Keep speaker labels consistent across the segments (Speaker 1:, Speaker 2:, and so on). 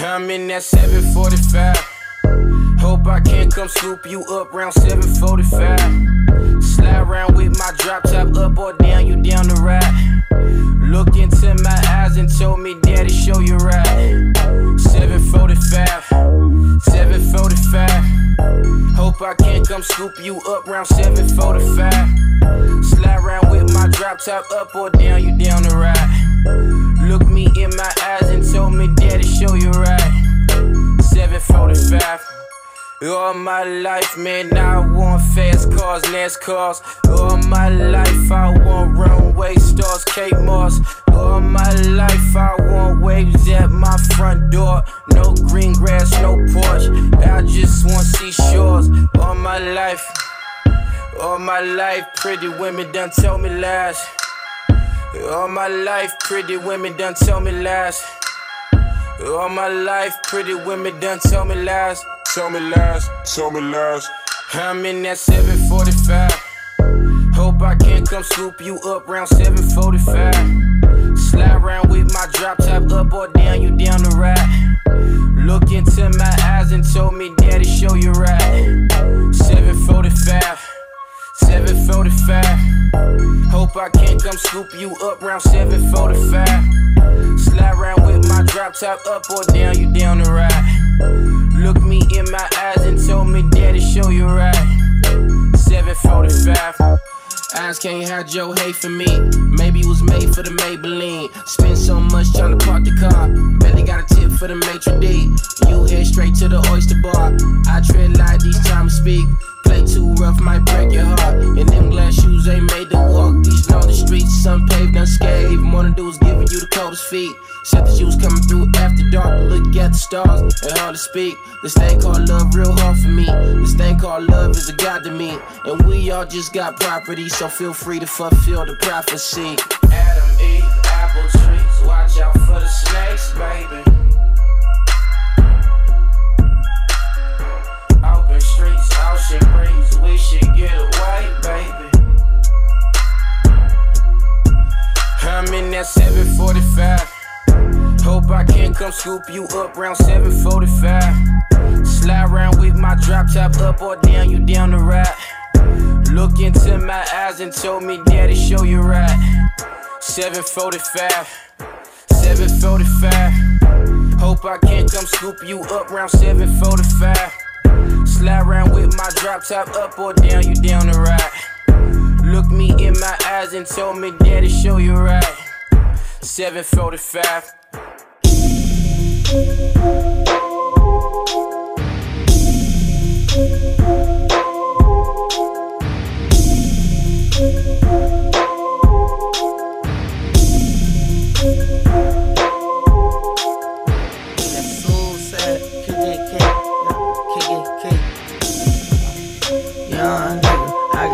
Speaker 1: I'm in that 745. Hope I can come scoop you up round 745. Slide around with my drop top up or down, you down the ride. Look into my eyes and told me, Daddy, show you right. 745, 745. Hope I can come scoop you up round 745. Slide around with my drop top up or down, you down the ride. Look me in my eyes and told me, Daddy, show you right. 745. All my life, man, I want fast cars, NASCARs. All my life, I want runway stars, Kate Moss. All my life, I want waves at my front door. No green grass, no porch. I just want seashores. All my life, all my life, pretty women done tell me lies. All my life, pretty women done tell me lies. All my life, pretty women done tell me lies. Tell me lies, tell me lies. I'm in that 745. Hope I can come scoop you up round 745. Slide around with my drop top up or down, you down the ride. Look into my eyes and told me, Daddy, show you right. 745. 745. Hope I can come scoop you up round 745. Slide around with my drop top up or down, you down the ride. Look me in my eyes and told me, Daddy, show you right. 745. Eyes can't hide your hate for me. Maybe it was made for the Maybelline. Spend so much trying to park the car. Barely got a tip for the maitre d'. You head straight to the oyster bar. I tread light each time I speak. Play too rough, might break your heart. And them glass shoes ain't made to walk. These lonely streets, unpaved, unscathed. More than do is giving you the coldest feet. Said that you was coming through after dark. Look at the stars, and hard to speak. This thing called love, real hard for me. This thing called love is a god to me. And we all just got property, so feel free to fulfill the prophecy. Adam, told me, Daddy, show you right. 745. 745. Hope I can come scoop you up round 745. Slide around with my drop top up or down, you down the ride. Look me in my eyes and told me, Daddy, show you right. 745. Soul said, I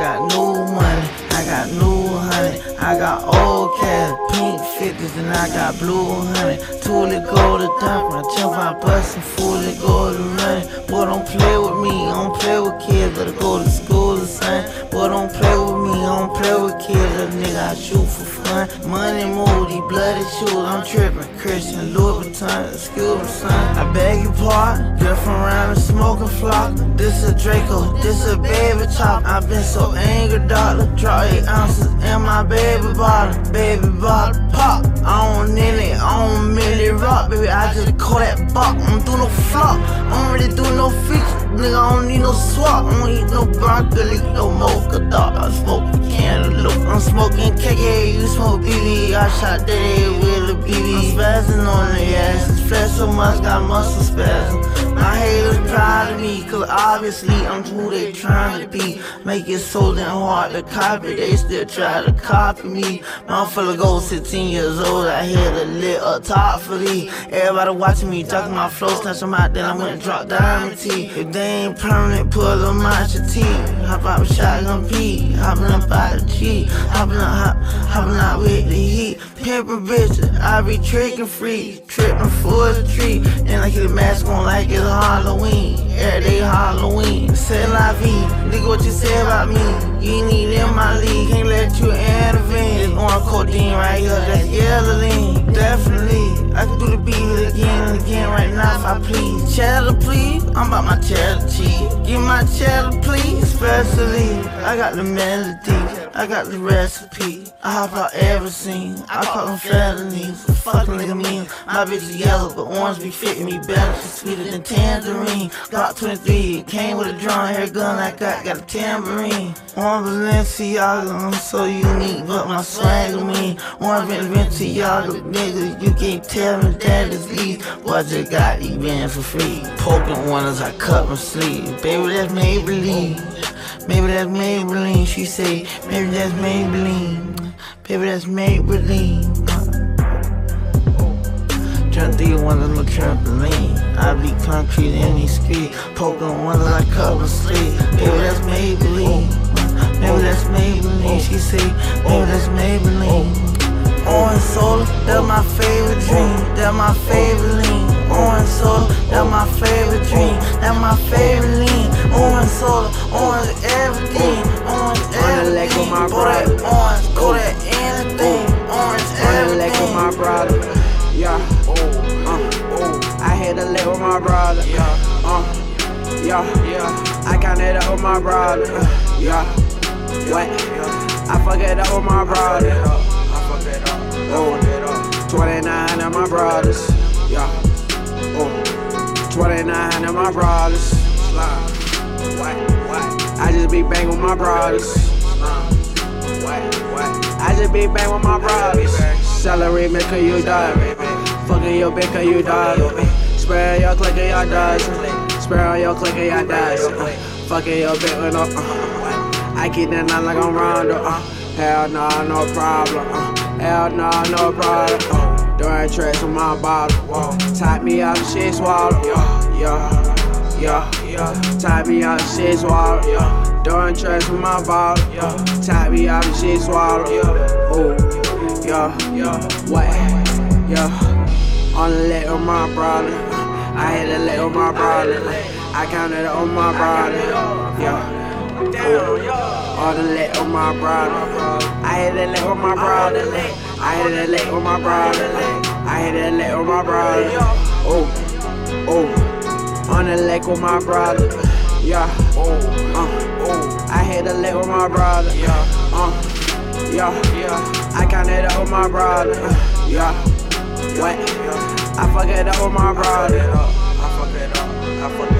Speaker 2: got new money, I got new honey, I got old cash, pink fifties, and I got blue honey. Truly go to dump, my jump out bustin', fully go to running. Boy, don't play with me, I don't play with kids, better go to school the same. Boy, don't play with I don't play with kids, little nigga, I shoot for fun. Money moody, bloody shoes, I'm trippin'. Christian Louis Vuitton, excuse me, son. I beg your pardon, around and smoking flock. This a Draco, this a baby chop. i been so angry, doctor. Draw eight ounces in my baby bottle, baby bottle pop. I don't need it, I don't merely rock, baby. I just call that bop. I don't do no flop, I don't really do no feature. Nigga, I don't need no swap. I don't eat no broccoli, no mocha dog. I smoke cantaloupe. I'm smoking KK, you smoke BB. I shot that with a BB. I'm spazzing on the ass. It's flesh so much, got muscle spasm. My haters proud of me, cause obviously I'm who they trying to be. Make it so damn hard to copy, they still try to copy me. Full of gold, 16 years old, I had a lit up top for thee. Everybody watching me, talking my flow, snatch them out, then I went and dropped diamond T. If they ain't permanent, pull them out your teeth. Hop out with shotgun P, hopping up out the G, hopping up, hop, hopping out with the heat. Pimpin' bitches, I be trickin' free, trippin' for the tree. And I keep the mask on like it's Halloween, every day Halloween. Say la vie, nigga, what you say about me? You need in my league, can't let you intervene. this orange codeine right here, that's yellow lean, definitely. I can do the beat again and again right now if I please. Cheddar, please, I'm about my cheddar cheese. Give my cheddar, please, especially. I got the melody. I got the recipe. I hop out every scene. I call them felonies. Fucking nigga mean. My bitch is yellow, but orange be fitting me better. She's sweeter than tangerine. Glock 23, came with a drawn hair gun. like I got a tambourine. Orange Balenciaga, I'm so unique, but my swagger mean. Orange Balenciaga, nigga, you can't tell me that is least. Boy, I just got bands for free. Poking one as I cut my sleeve. Baby, that's Maybelline. Maybe that's Maybelline. She say, maybe that's Maybelline. Baby, that's Maybelline. Trying to one of my trampoline. I be concrete in these streets. Poking one like cover sleep. Baby, that's Maybelline. Maybe that's Maybelline. She say, maybe that's Maybelline. Orange soda, that's my favorite dream. That's my favorite. Orange soda, that's my favorite dream. That's my favorite lean. Orange soda, orange everything. Orange everything. Boy, orange, go to anything. Orange everything. my
Speaker 3: brother. Yeah, oh, uh, oh. I hit a lick with my brother. Yeah, uh, yeah, yeah. I counted up with my brother. Uh, yeah, what? I fuck it up with my brother. Oh, 29 of my brothers. Yeah. Oh, 29 my brothers. I just be bang with my brothers. I just be bang with my brothers. Celery maker, you die. Fucking your bitch, you die. Spray your click and your. Spray on your click and your dies. Fucking your bitch with no. Uh. I keep that nine like I'm Rondo. Uh. Hell nah, no problem. Uh. Hell nah, no problem. Uh, Doing tracks with my bottle. Whoa. Me out, shit swallow. Yeah, yeah, yeah, yeah. Type me out, shit swallow. Yeah. Doing tracks with my bottle. Yeah. Type me out, shit swallow. Yeah. Ooh, yeah, yeah. What? Yeah. On the leg with my brother. I had a leg with my brother. I counted on my brother. Yeah. Ooh. On the leg with my brother. I hit that leg with my brother. I hit that leg with my brother. I hit that leg with my brother. Oh, oh, on the leg with my brother. Yeah, oh, uh, oh. I hit the leg with my brother. Yeah, uh, yeah, yeah. I counted up with my brother. Yeah, what? I fuck it up with my brother. I fuck it up. I fuck it up.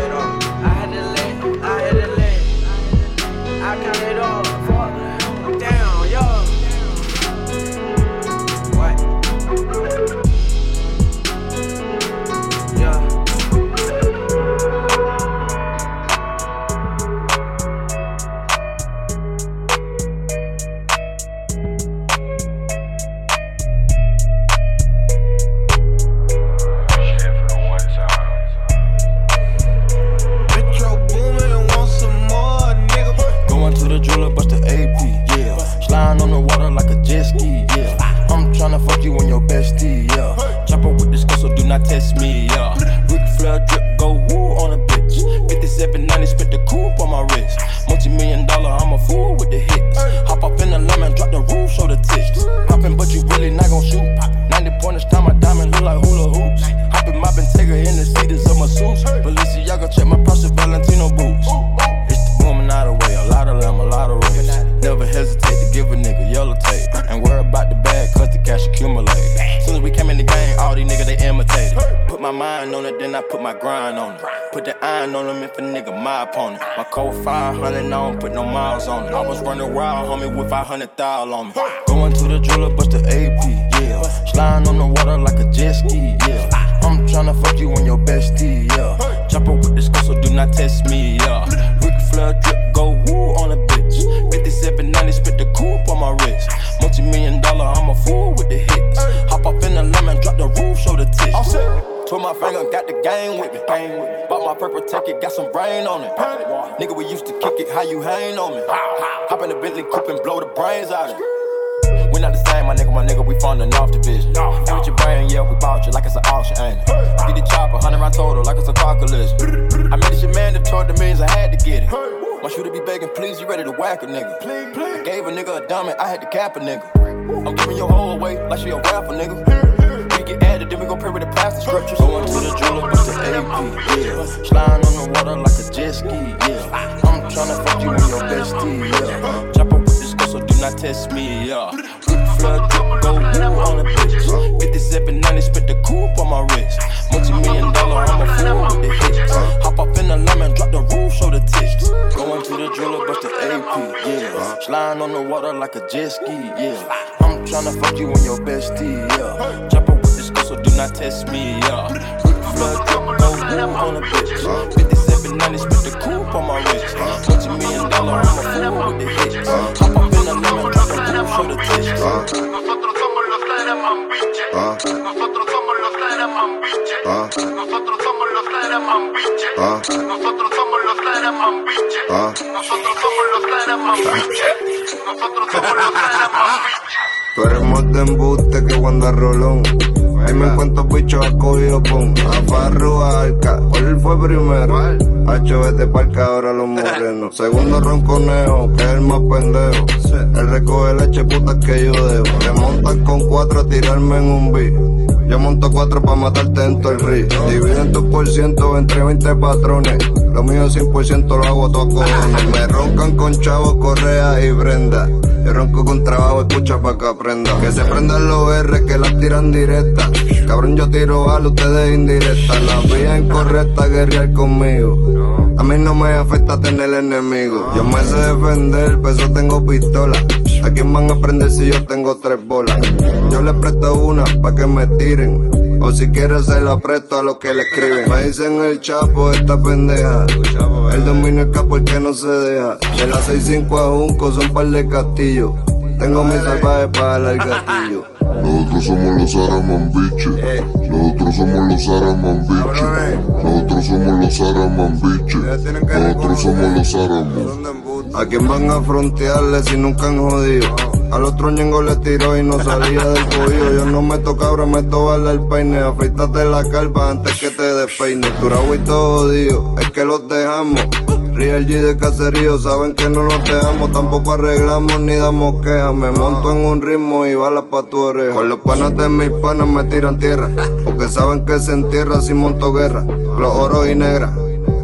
Speaker 4: With 500 thou on me. Going to the jeweler, bust the AP, yeah. Sliding on the water like a jet ski, yeah. I'm tryna fuck you on your bestie, yeah. Chopper with this girl, so do not test me, yeah. Ric Flair drip, go woo on a bitch. 5790, spit the coupe on my wrist. Multi million dollar, I'm a fool with the hits. Hop up in the lemon, drop the roof, show the tits. Twin my finger, got the game with me. Bang with me. Bought my purple ticket, got some brain on it. Nigga, we used to kick it, how you hang on me? Hop in the Bentley coupe and blow the brains out of it. We not the same, my nigga, my nigga, we funding off division. And with your brain, yeah, we bought you like it's an auction, ain't it? Get the chopper, 100 round total, like it's a car collision. I made this your man that told the millions, I had to get it. My shooter be begging, please, you ready to whack a nigga? I gave a nigga a dummy, I had to cap a nigga. I'm giving your whole away like she a rapper, nigga. We get added, then we gon' pray with the plastic scriptures. Going to the jeweler, bust the AP, yeah. Sliding on the water like a jet ski, yeah. I'm tryna fuck you in your bestie, yeah. Chop up with this girl, so do not test me, yeah. Ric Flair, drip, go woo on the bitch. 5790, spit the coupe on my wrist. Multi million dollar, I'm a fool with the hits. Hop up in the lemon, drop the roof, show the tits. Going to the jeweler, bust the AP, yeah. Sliding on the water like a jet ski, yeah. I'm tryna fuck you in your bestie, yeah. Chop up not test me. Ric Flair, go woo on the bitch. 5790, spit the coupe on my wrist. Multi million dollar, I'm a fool with the hits. Hop up in the lemon, drop roof, show the tits.
Speaker 5: Nosotros somos los. Nosotros somos los. Nosotros somos los. Nosotros somos los. Nosotros somos los Nosotros somos los Tú eres más de embuste que Wanda Rolón. Ahí me encuentro bichos a cogido pon. A Farru, Alca. ¿Cuál fue primero? Hacho, vete pa'l ahora los morenos. Segundo ronconejo, que es el más pendejo. Él recoge leche puta que yo dejo. Te montan con cuatro a tirarme en un beat. Yo monto cuatro pa' matarte en todo el río. Dividen tus por ciento entre 20 patrones. Lo mío 100% lo hago todo a cojones. Me roncan con chavos, correa y brenda. Yo ronco con trabajo, escucha pa' que aprenda. Que se prendan los R que las tiran directas. Cabrón, yo tiro a ustedes indirectas. La vía incorrecta, guerrear conmigo. A mí no me afecta tener enemigos. Yo me sé defender, peso tengo pistola. ¿A quién van a prender si yo tengo tres bolas? Yo le presto una pa' que me tiren. O si quieres se la presto a los que le escriben. Me dicen el chapo, esta pendeja. El dominio es capo, el que no se deja. De las 6-5 a Junco son par de castillos. Tengo mi salvaje para el gatillo.
Speaker 6: Nosotros somos los Araman biches. Nosotros somos los Araman biches. Nosotros somos los Araman biches.
Speaker 5: Nosotros
Speaker 6: somos los Araman.
Speaker 5: ¿A quién van a frontearle si nunca han jodido? Al otro ñengo le tiró y no salía del cogido. Yo no meto cabra, meto bala el peine. Afeítate la calva antes que te despeine. Turabo y todo jodido, es que los dejamos. Real G de caserío, saben que no los dejamos, tampoco arreglamos ni damos quejas. Me monto en un ritmo y balas pa' tu oreja. Con los panas de mis panas me tiran tierra, porque saben que se entierra si monto guerra. Los oros y negras.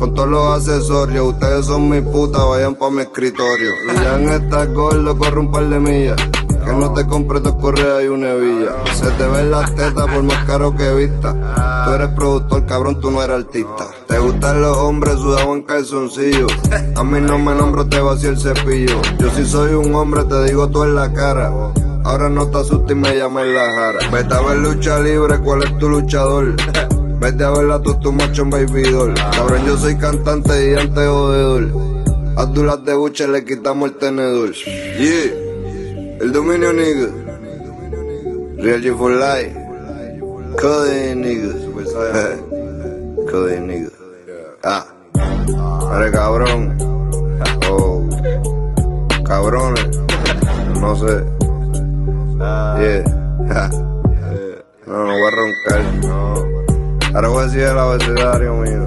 Speaker 5: Con todos los accesorios, ustedes son mi puta, vayan pa' mi escritorio. Y ya en esta gordo corre un par de millas. Que no te compres dos correas y una hebilla. Se te ven las tetas por más caro que vista. Tú eres productor, cabrón, tú no eres artista. Te gustan los hombres sudados en calzoncillo. A mí no me nombro, te vacío el cepillo. Yo si soy un hombre, te digo tú en la cara. Ahora no te asustes y me llama en la jara. Vete a ver lucha libre, ¿cuál es tu luchador? Vete a verla tú, tu macho en baby doll. Cabrón, yo soy cantante y antes jodedor. A dulas de buche le quitamos el tenedor. Yeah, el dominio nigga. Real G for life. Code nigga. Code nigga. Ah, eres cabrón. Oh, cabrones. No sé. Yeah. No, no voy a roncar. No. Ahora voy a decir el abecedario mío.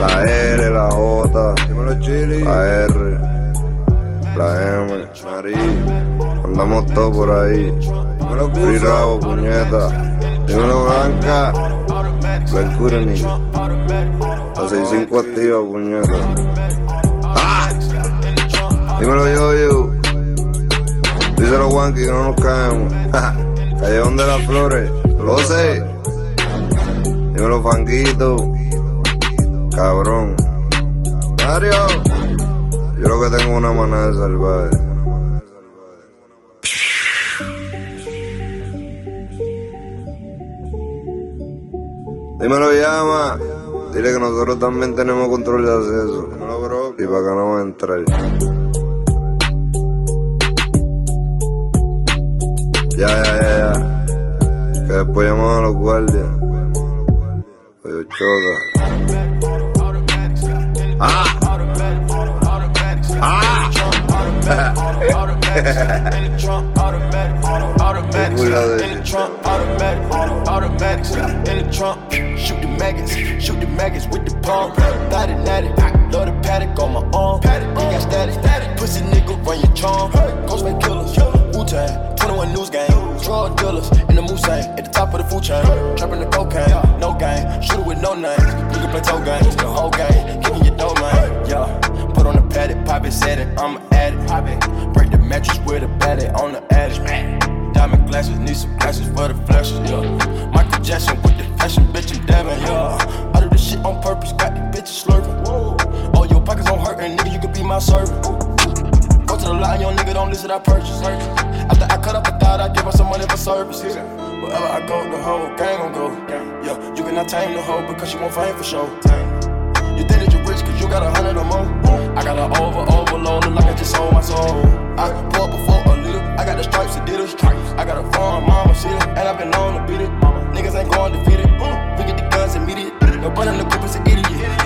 Speaker 5: La R, la J, la R, la M, Marí. Andamos todos por ahí.
Speaker 4: Free rabo, puñeta. Dímelo blanca. Mercurio ni. La 65
Speaker 5: activa, puñeta.
Speaker 4: ¡Ah! Dímelo
Speaker 5: yo, yo. Díselo Wanky que no nos caemos.
Speaker 4: Callejón de las flores.
Speaker 5: Lo sé. Dímelo fanguito. Cabrón. Mario. Yo lo que tengo una manada de salvaje. Dímelo llama. Dile que nosotros también tenemos control de acceso. Y para que no va a entrar. Ya, ya, ya, ya. Que después llamamos a los guardias.
Speaker 4: Automatics in the trunk. Shoot the maggots, shoot the maggots with the pump. Got it, natty, love the paddock on my arm. He got static, pussy nigga run your charm. Killers, Wu-Tang, 21 news gang. Drug dealers in the Mulsanne, at the top of the food chain. Trapping the cocaine, no game. Shooter with no name. You can play toe games, the whole game. Kicking your dough, man. Yeah. Put on the paddock, pop it, set it, I'm an addict. Break the mattress with a batty on the attic. Diamond glasses, need some glasses for the flashes, yeah. Michael Jackson with the fashion, bitch, I'm dabbing, yeah. I do this shit on purpose, got these bitches slurping. All your pockets on hurt, and nigga, you could be my servant. To the line, young nigga, don't listen, I purchase. After I cut up a thought, I give her some money for services. Wherever I go, the whole gang gon' go. Yeah, you cannot tame the hoe because she won't fame for show. You think that you rich cause you got a hundred or more. I got an over, overload, look like I just sold my soul. I pour before a liter, I got the stripes and did it. I got a farm, mama, see and I've been known to beat it. Niggas ain't going defeated. We get the guns immediate. No in the group is an idiot.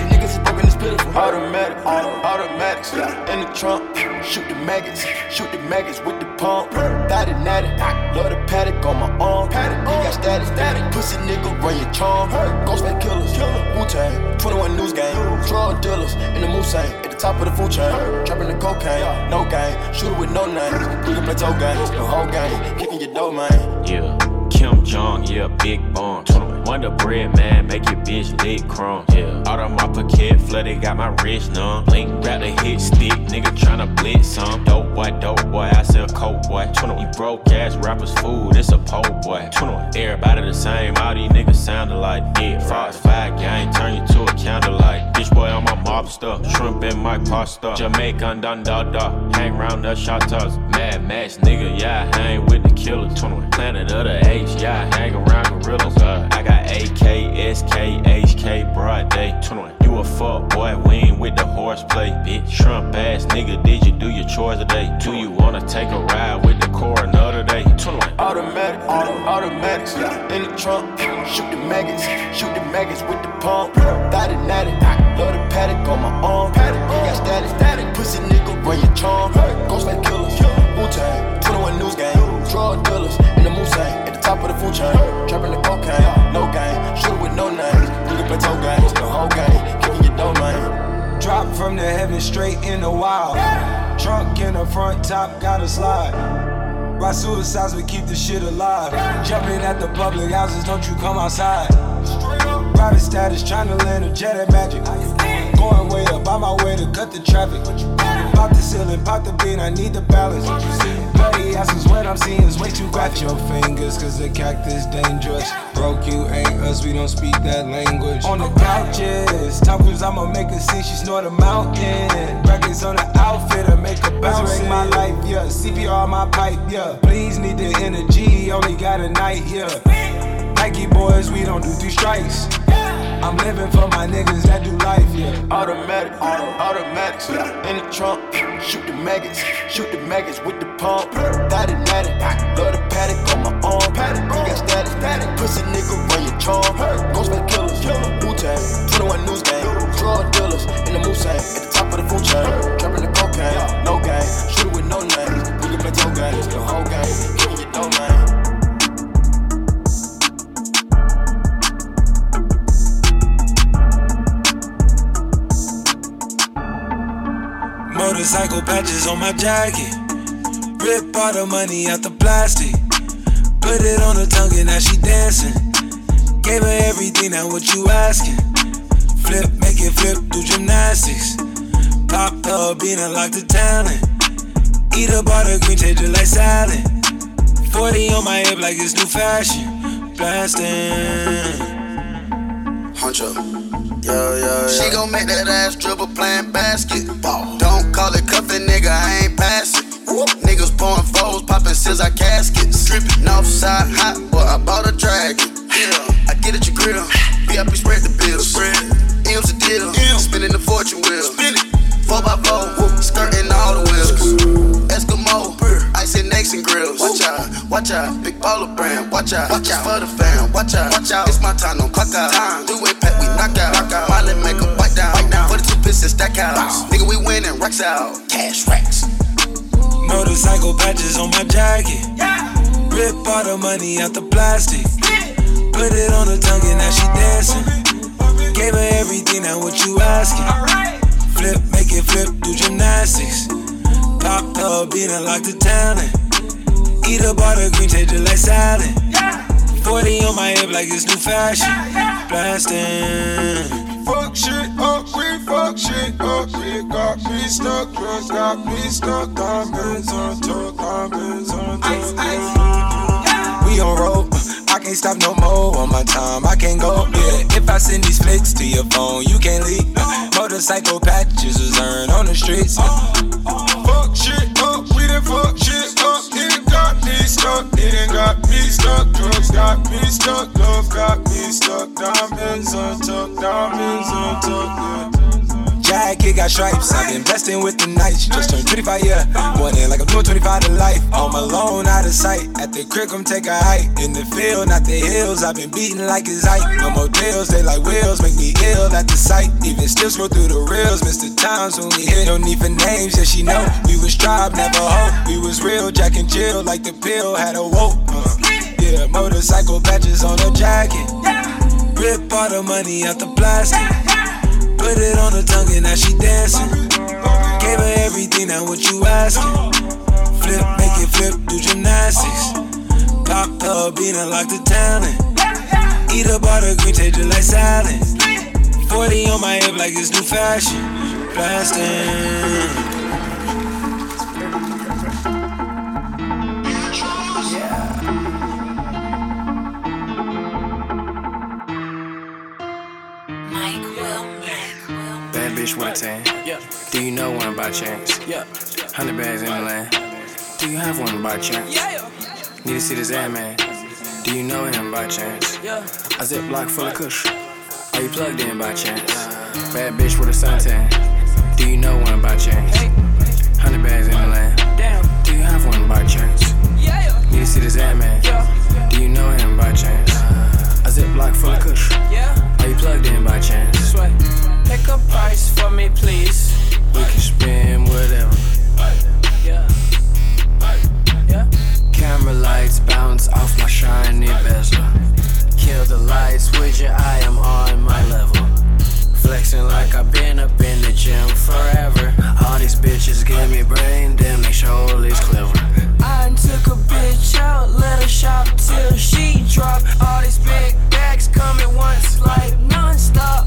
Speaker 4: Automatic, auto, automatics. In the trunk, shoot the maggots. Shoot the maggots with the pump. Thought it natty. Love the paddock on my arm. He got static, static. Pussy nigga, run your charm. Ghostface killers, Wu Tang. 21 news game. Drug dealers in the Mulsanne. At the top of the food chain. Trapping the cocaine, no game. Shooter with no name. You can play toe games, the whole game. Kicking your dough, man.
Speaker 7: Yeah. Kim Jong, yeah, big bomb. Wonder bread, man, make your bitch lick crumb. Yeah, out of my pocket, flooded, got my wrist numb. Blink, grab the hit stick, nigga tryna blitz some. Dope boy, dope boy, I sell coke boy. 21, you broke ass rappers food, it's a pole boy. 21, everybody the same, all these niggas sound alike. Yeah, Fox 5 gang, turn you to a candlelight. Bitch boy I'm a mobster, shrimp in my pasta. Jamaican dun da da, hang round the shotters. Mad Max, nigga, yeah, I hang with the killer. 21, planet of the apes, yeah, I hang around gorillas. Uh, I got AK, SK, HK, broad day. 21, you a fuck boy, we ain't with the horseplay. Bitch, Trump ass nigga, did you do your chores today? Do you wanna take a ride with the coroner today? 21,
Speaker 4: Automatic, auto, automatics. In the trunk, shoot the maggots, shoot the maggots with the pump. Thought it natty, love the paddock on my arm. Paddock, he got static, static. Pussy nigga, run your charm. Ghostface killers, Wu Tang, 21 news game. Drug dealers in the Mulsanne, at the top of the food chain. Trapping the cocaine, no game. Shooter with no name. You can play toe games, the whole game. Kicking your dough, man.
Speaker 8: Drop from the heaven straight in the wild. Trunk in the front, top gotta slide. Ride suicides, we keep the shit alive. Jumping at the public houses, don't you come outside. Private status, trying to land a jet at magic. Going way up, on my way to cut the traffic. Pop the ceiling, pop the beat, I need the balance. Bloody asses, what I'm seeing is way too graphic. your fingers, cause the cactus dangerous. Broke you ain't us, we don't speak that language. On the couches, tacos, I'ma make a scene, she snort a mountain. Records on the outfit, I make a bounce. Ring my life, yeah. CPR my pipe, yeah. Please need the energy, only got a night, yeah. Nike boys, we don't do three strikes. I'm living for my niggas that do life, yeah.
Speaker 4: Automatic, auto, automatics. In the trunk, shoot the maggots, shoot the maggots with the pump. Thought it natty, love the paddock on my arm. Paddock, he got oh, status, static. Pussy nigga, run your charm. Ghostface killers, Wu Tang, 21 news game. Drug dealers in the Mulsanne, at the top of the food chain. Trapping the cocaine, no game. Shooter with no name. We can play toe games, the whole game. Kicking your dough, man.
Speaker 8: Motorcycle patches on my jacket. Rip all the money out the plastic. Put it on her tongue and now she dancing. Gave her everything, now what you asking? Flip, make it flip, do gymnastics. Pop bean and lock the talent. Eat up all green, taste it like salad. 40 on my hip like it's new fashion. Blasting.
Speaker 9: Huncho. Yo, yo. She gon' make that ass dribble playing basketball. Don't call it cuffin', nigga, I ain't passing. Niggas pouring foes, popping scissor caskets. Drippin' Northside hot, boy, I bought a dragon. Yeah, I get at your grill. VIP spread the bill. Spread. M's a deal. Spinning the fortune wheel. Spin it. 4x4, Watch out, watch out, big baller brand. Watch out, watch out for the fam. Watch out, watch out. It's my time, don't clock out. Time. Do it, pack, we knock out. Knock out. Molly make a bite down. Bite down. For the two pieces, stack out. Nigga, we winning, racks out. Cash racks.
Speaker 8: Motorcycle patches on my jacket. Yeah. Rip all the money out the plastic. Put it on her tongue and now she dancing. Gave her everything, now what you asking? Flip, make it flip, do gymnastics. Pop her beat and lock the talent. Eat up all the green, taste just like salad. 40 on my hip like it's new fashion. Blasting. Fuck shit up, we fuck shit up. We got me stuck, drugs got me stuck. Diamonds on top, diamonds on top. We on road. I can't stop no more on my time. I can't go. Yeah, if I send these flicks to your phone, you can't leave. Motorcycle patches was earned on the streets. Oh, oh. Fuck shit up, we done fuck shit stuck, it ain't got me stuck. Drugs got me stuck, love got me stuck. Diamonds on top, diamonds on top, yeah. Jacket got stripes. I've been blessed with the nights. Just turned 25, yeah. Going in like I'm doing 25 to life. Home alone, out of sight. At the crib, come take a hike. In the field, not the hills. I've been beating like it's Ike. No more deals, they like wheels. Make me ill at the sight. Even still scroll through the reels. Mr. Times we hit. No need for names, yeah, she know. We was tribe, never hope. We was real, Jack and Jill. Like the pill, had a woke. Uh, yeah, motorcycle patches on the jacket. Rip all the money out the plastic. Put it on her tongue and now she dancing. Gave her everything, now what you asking? Flip, make it flip, do gymnastics. Popped up, beat and locked the talent. Eat up all the green, taste just like salad. 40 on my hip like it's new fashion. Blasting.
Speaker 10: Bitch tan. Yeah. Do you know one by chance? Yeah. Hundred bags in the land. Do you have one by chance? Need to see this ad man. Do you know him by chance?
Speaker 1: Yeah.
Speaker 10: A zip block full of kush. Are you plugged in by chance? Bad bitch with a suntan. Do you know one by chance? Hundred bags in the land.
Speaker 1: Damn.
Speaker 10: Do you have one by chance? Yeah. Need to see this ad man. Do you know him by chance? A zip block full of kush. Yeah. Are you plugged in by chance? Pick a price for me, please. We can spend whatever. Yeah.
Speaker 1: Yeah.
Speaker 10: Camera lights bounce off my shiny bezel. Kill the lights with your eye, I'm on my level. Flexing like I've been up in the gym forever. All these bitches give me brain, damn, they sure is clever. I took a bitch out, let her shop till she drop. All these big bags come at once, like non-stop.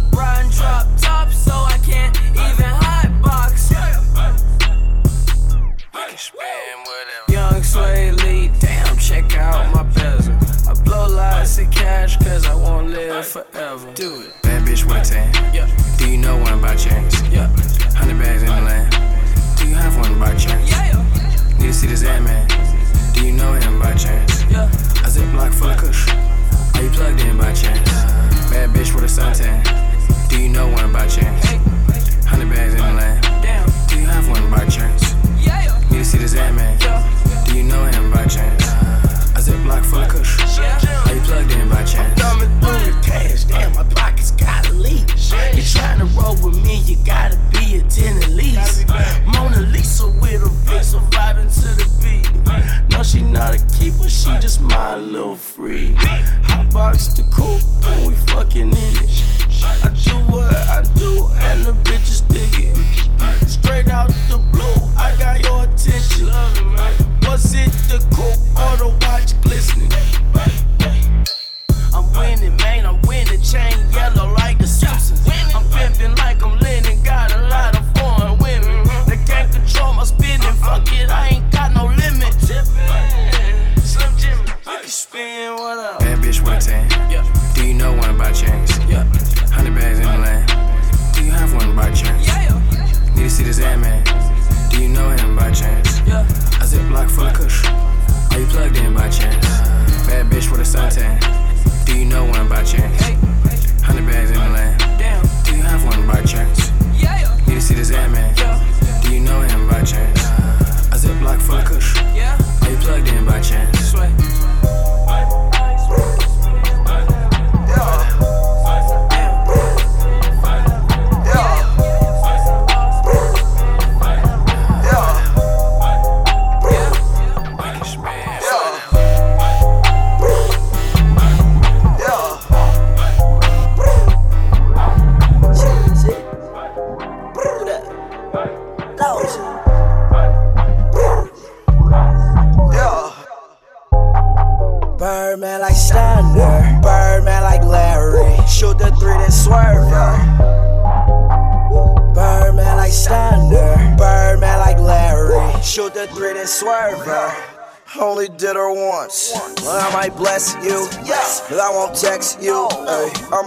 Speaker 10: Cause I won't live forever. Do it. Bad bitch with a tan. Yeah. Do you know one by chance? Yeah. Hundred bags in the land. Do you have one by chance? Yeah. Need to see this ad man. Do you know him by chance? Yeah. A zip block full of kush. Are you plugged in by chance?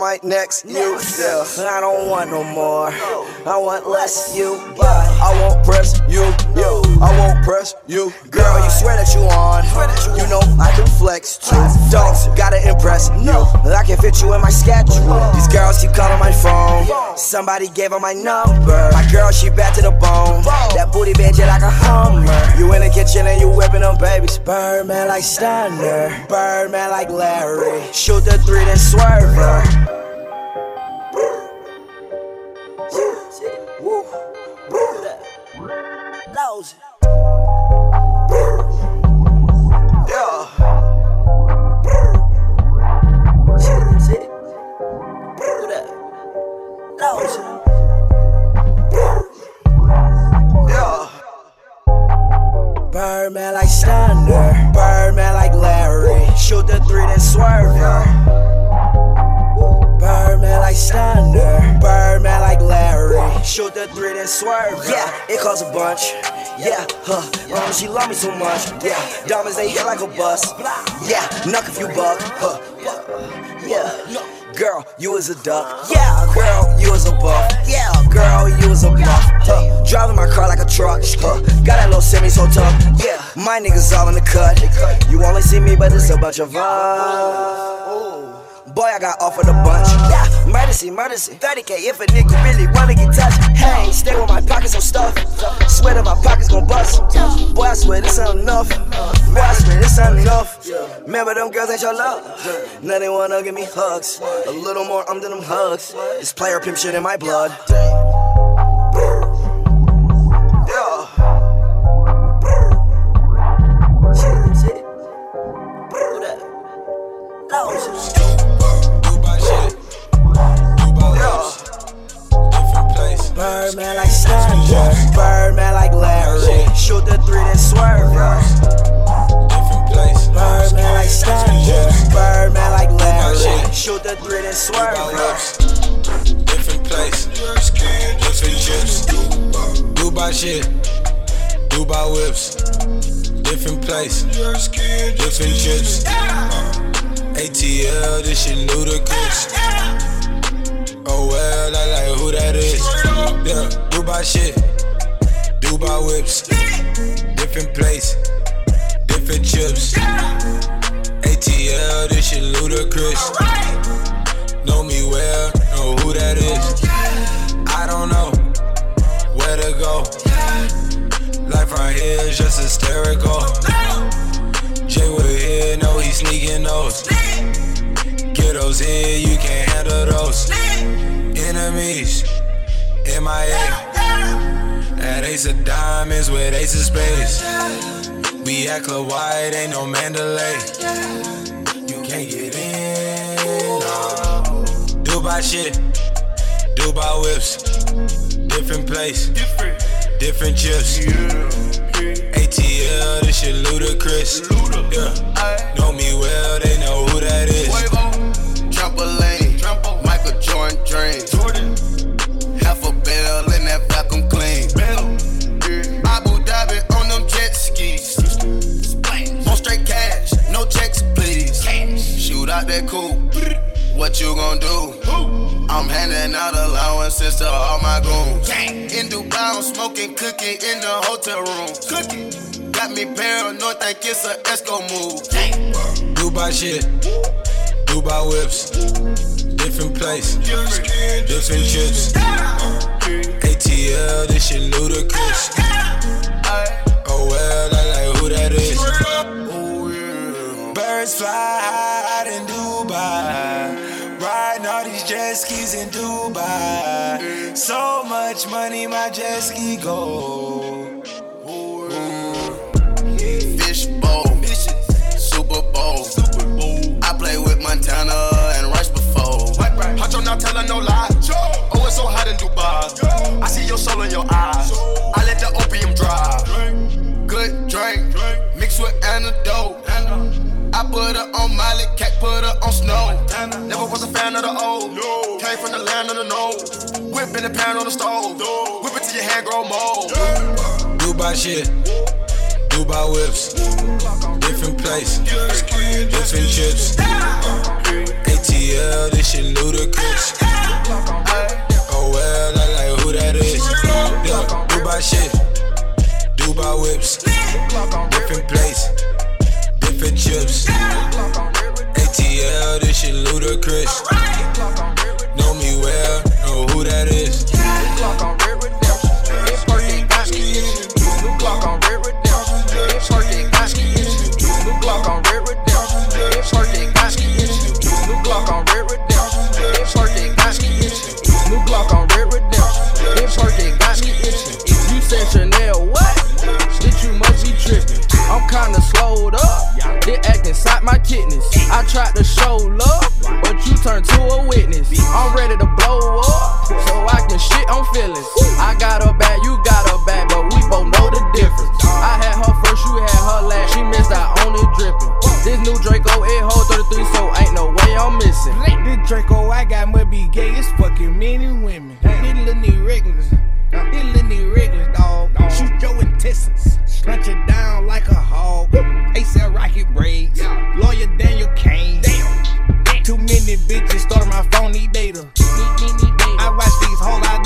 Speaker 11: Might next you. Yeah. I don't want no more. I want less you. I won't press you. Yo. I won't press you. Girl, you swear that you on.
Speaker 12: You
Speaker 11: know I can flex too. Don't gotta impress you. I can fit you in my schedule. These girls keep calling my phone. Somebody gave her my number. My girl, she bad to the bone. That booty bitch, like a hummer. You in the kitchen and you whipping them babies. Birdman like Stunner, Birdman like Larry. Shoot the three, then swerve her. Yeah. Birdman like Stunner, Birdman like Larry. Shoot the three, then swerve. Birdman like Larry. Shoot the three, then swerve. Yeah, it costs a bunch. Yeah, huh. Mama, she love me so much. Yeah, diamonds they hit like a bus.
Speaker 12: Yeah,
Speaker 11: knock if you buck. Huh. Yeah. Girl, you was a duck. Yeah, girl, you was a buff. Yeah, girl, you was a buff. Huh. Driving my car like a truck. Huh. Got that little semi so tough. Yeah, my niggas all in the cut. You only see me, but it's a bunch of us. Boy, I got offered a bunch.
Speaker 12: Yeah,
Speaker 11: emergency, emergency. 30k if a nigga really wanna get touched. Hey, stay with my pockets on stuff. Swear that my pockets gon' bust. Boy, I swear this ain't enough. Boy, I swear this ain't enough. Remember them girls ain't your love. Now they wanna give me hugs. A little more um than them hugs. This player pimp shit in my blood. Shoot the three, then swerve her.
Speaker 8: Birdman like Stunner,
Speaker 11: Birdman like Larry. Shoot the three, then swerve.
Speaker 8: Different place, different chips. Dubai shit, Dubai whips. Different place, different chips. ATL, this shit ludicrous. Oh well, I like who that is. Yeah, Dubai shit, Dubai whips. Different place, different chips. ATL, this shit ludicrous. Know me well, know who that is. I don't know where to go. Life right here is just hysterical. Jay with here, know he sneaking those. Get those in, you can't handle those. Enemies, MIA. At Ace of Diamonds with Ace of Spades. We at Club White, ain't no Mandalay. You can't get in. No. Dubai shit, Dubai whips. Different place, different chips. ATL, this shit ludicrous. Yeah. Know me well, they know who that is.
Speaker 9: Trampoline, Michael Jordan dreams. Out that coupe. What you gon' do? I'm handing out allowances to all my goons. In Dubai, I'm smoking cookie in the hotel room. Cookie. Got me paranoid, think it's a Esco move.
Speaker 8: Dubai shit, Dubai whips. Different place, different chips. ATL, this shit ludicrous. Oh well, I like who that is. Birds fly high in Dubai. Riding all these jet skis in Dubai. So much money, my jet ski go.
Speaker 9: Fish bowl, Super Bowl. I play with Montana and Rice before. Huncho not telling no lie. Oh, it's so hot in Dubai.
Speaker 4: I see your
Speaker 9: soul in your eyes. I let the opium dry. Good drink, mixed with antidote. I put her on Miley, cat put her on snow. Never was a fan of the old. No. Came from the land of the no. Whip in the pan on the stove. Whip it till your hand grow mold.
Speaker 8: Dubai shit, Dubai whips, different place, different chips. ATL, this shit ludicrous. Oh well, I like who that is. Yeah, Dubai shit, Dubai whips,
Speaker 1: different
Speaker 8: place, different chips. ATL, this shit ludicrous.
Speaker 1: Know
Speaker 8: me well, know who that is.
Speaker 1: I'm kinda slowed up. They act inside my kidneys. I tried to show love, but you turned to a witness. I'm ready to blow up, so I can shit on feelings. I got a bad, you got a bad, but we both know the difference.
Speaker 13: I
Speaker 1: had her first, you had her last. She missed out on it dripping. This new Draco, it hold 33, so ain't no way I'm missing.
Speaker 13: This Draco I got must be gay as fucking men and women. These little nigga regulars. These regulars, dog. Shoot your intestines. Punch it down like a hog. Sell rocket braids. Lawyer Daniel Kane. Damn. Too many bitches start my phone, need data. I watch these hoes, I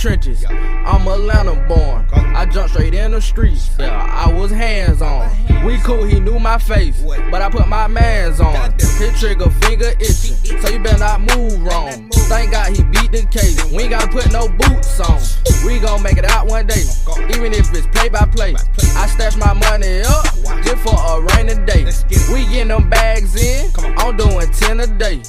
Speaker 1: trenches.
Speaker 13: I'm
Speaker 1: Atlanta born.
Speaker 13: I
Speaker 1: jumped straight in the streets. Yeah, I was hands on.
Speaker 13: We cool,
Speaker 1: he knew my face, but I put my mans on.
Speaker 13: Hit
Speaker 1: trigger finger itching, so you better not move wrong.
Speaker 13: Thank God
Speaker 1: he beat the case. We ain't gotta put no boots on. We gon' make it out one day, even if it's play by play.
Speaker 13: I
Speaker 1: stash my money up just for a rainy day.
Speaker 13: We
Speaker 1: getting them bags in. I'm doing 10 a day.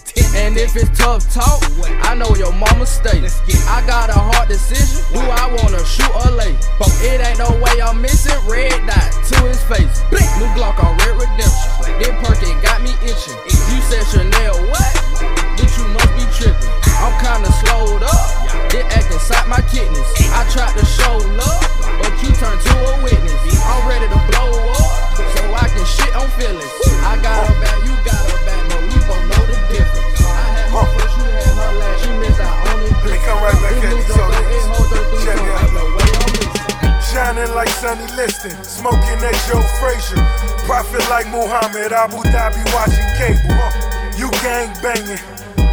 Speaker 13: And if
Speaker 1: it's tough talk, I know your mama stay.
Speaker 13: I
Speaker 1: got a hard decision. Do I wanna shoot or lay?
Speaker 13: But
Speaker 1: It ain't no way I'm missing. Red dot to his face. New Glock on Red Redemption. That perk it got me itching. If you said Chanel, what? Bitch, you must be tripping. I'm kinda slowed
Speaker 13: up.
Speaker 1: It act inside my kidneys. I tried to
Speaker 14: smoking that Joe Frazier. Profit like Muhammad, Abu Dhabi watching cable. You gang banging,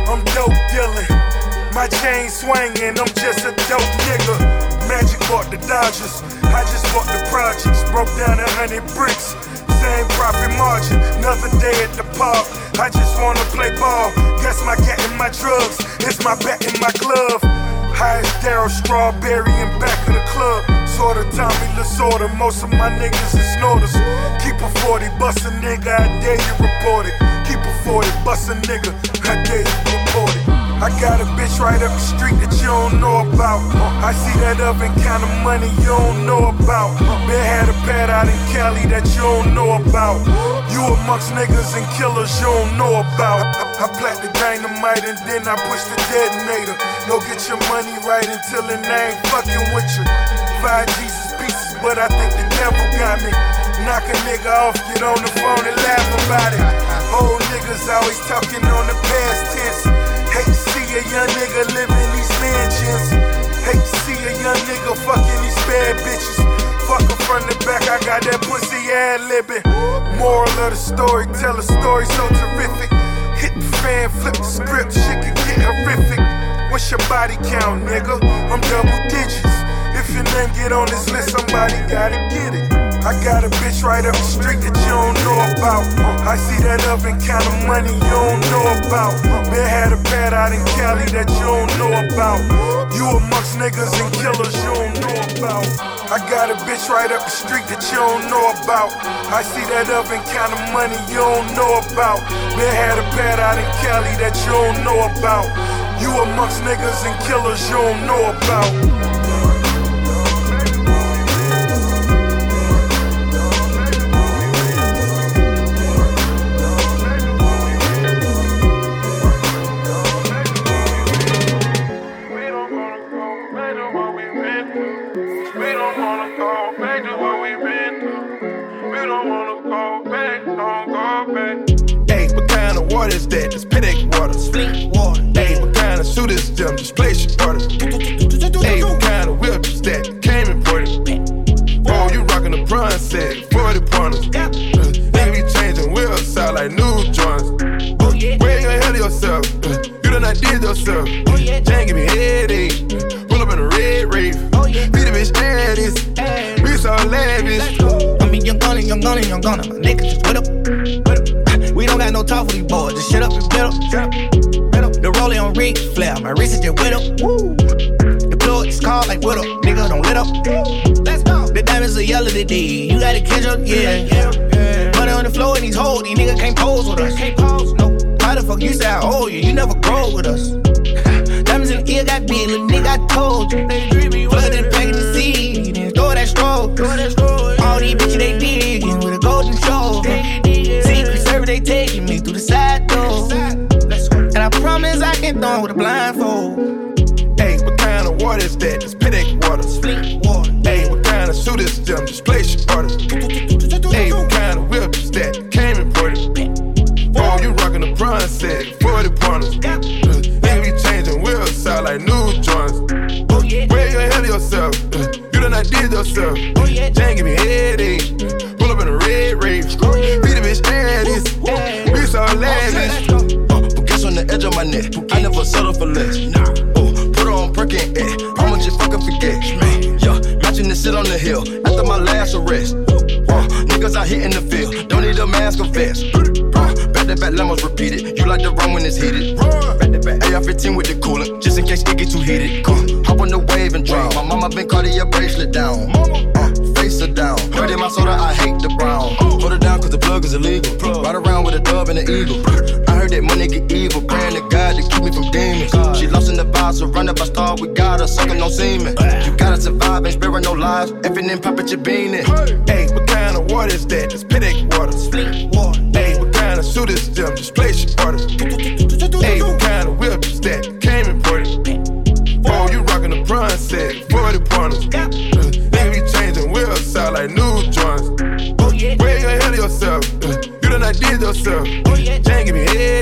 Speaker 14: I'm dope dealing. My chain swinging, I'm just a dope nigga. Magic bought the Dodgers, I just bought the projects. Broke down a hundred bricks, same profit margin. Another day at the park, I just wanna play ball. Guess my cat and my drugs, it's my bat in my glove. Highest Darryl Strawberry in back of the club. Sorta Tommy Lasorda, most of my niggas is snorters. Keep a 40, bust a nigga, I dare you report it. Keep a 40, bust a nigga, I dare you report it. I got a bitch right up the street that you don't know about. I see that oven kind of money you don't know about. Been had a pad out in Cali that you don't know about. You amongst niggas and killers you don't know about. I, I plant the dynamite and then I push the detonator. Go get your money right until it ain't fucking with you. Five Jesus pieces, but I think the devil got me. Knock a nigga off, get on the phone and laugh about it. Old niggas always talking on the past tense. Hate to see a young nigga living these mansions. Hate to see a young nigga fucking these bad bitches. Fuck her from the back, I got that pussy ad libbing. Moral of the story, tell a story so terrific. Hit the fan, flip the script, shit can get horrific. What's your body count, nigga? I'm double digits. If your name get on this list, somebody gotta get it got a bitch right up the street that you don't know about. I see that oven kind of money you don't know about. Man had a pad out in Cali that you don't know about. You amongst niggas and killers you don't know about. I got a bitch right up the street that you don't know about. I see that oven kind of money you don't know about. Man had a pad out in Cali that you don't know about. You amongst niggas and killers you don't know about.
Speaker 15: yellow today. You gotta catch up, yeah. yeah, yeah. Money on the floor and he's hoes, these niggas can't pose with us. Can't pose, no. How the fuck you say I owe you? You never grow with us. Diamonds in the ear got big, little nigga, I told you. They Put it in the seed, then throw that stroke. Throw that stroke. All these bitches, they digging with a golden shoulder. Secret service they taking me through the side door. And I promise I can throw with a blindfold.
Speaker 16: Hey, what kind of water is that? It's pit water.
Speaker 15: Fleet water. Hey,
Speaker 16: what to this gym, just place your order.
Speaker 15: Ain't what
Speaker 16: kind of whip that? Came imported.
Speaker 15: Oh, you
Speaker 16: rockin' the bronze set, 40 pointers.
Speaker 15: Uh,
Speaker 16: Nigga be changing wheels, sound like new joints. where you ahead of yourself, uh, you done did yourself.
Speaker 15: Jane
Speaker 16: give me headache, pull up in a red rage. Be the bitch ass, be so lavish.
Speaker 4: Focus uh, on the edge of my neck, I never settle for less. hill after my last arrest. Uh, niggas out here in the field, don't need a mask or vest. Uh, back to back lemons repeated. You like to run when it's heated. Back to back AR 15 with the coolant, just in case it get too heated. Uh, hop on the wave and drown. My mama been cardio bracelet down. Uh, face her down. Dirty my soda, I hate the brown. Hold it down cause the plug is illegal. Ride around with a dove and an eagle. surrender by star, we got us sucking no semen. You gotta survive, ain't sparing no lives. Effing and poppin' your bean in.
Speaker 16: Hey, what kind of water is that? It's pit water.
Speaker 15: water. Hey,
Speaker 16: what kind of suit is them? Just place your orders.
Speaker 15: Hey, what
Speaker 16: kind of whip is that? Came imported.
Speaker 15: Oh,
Speaker 16: you rockin' the bronze set, 40 pointers.
Speaker 15: Uh,
Speaker 16: nigga, they be changing wheels out like new joints.
Speaker 15: Uh, way
Speaker 16: ahead of yourself. Uh, you done I did yourself.
Speaker 15: Oh,
Speaker 16: Can't give me head.